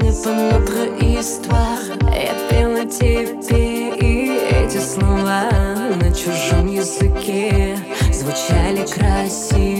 pas внутрь tu Я пела тебе, и эти слова на чужом языке Звучали красиво.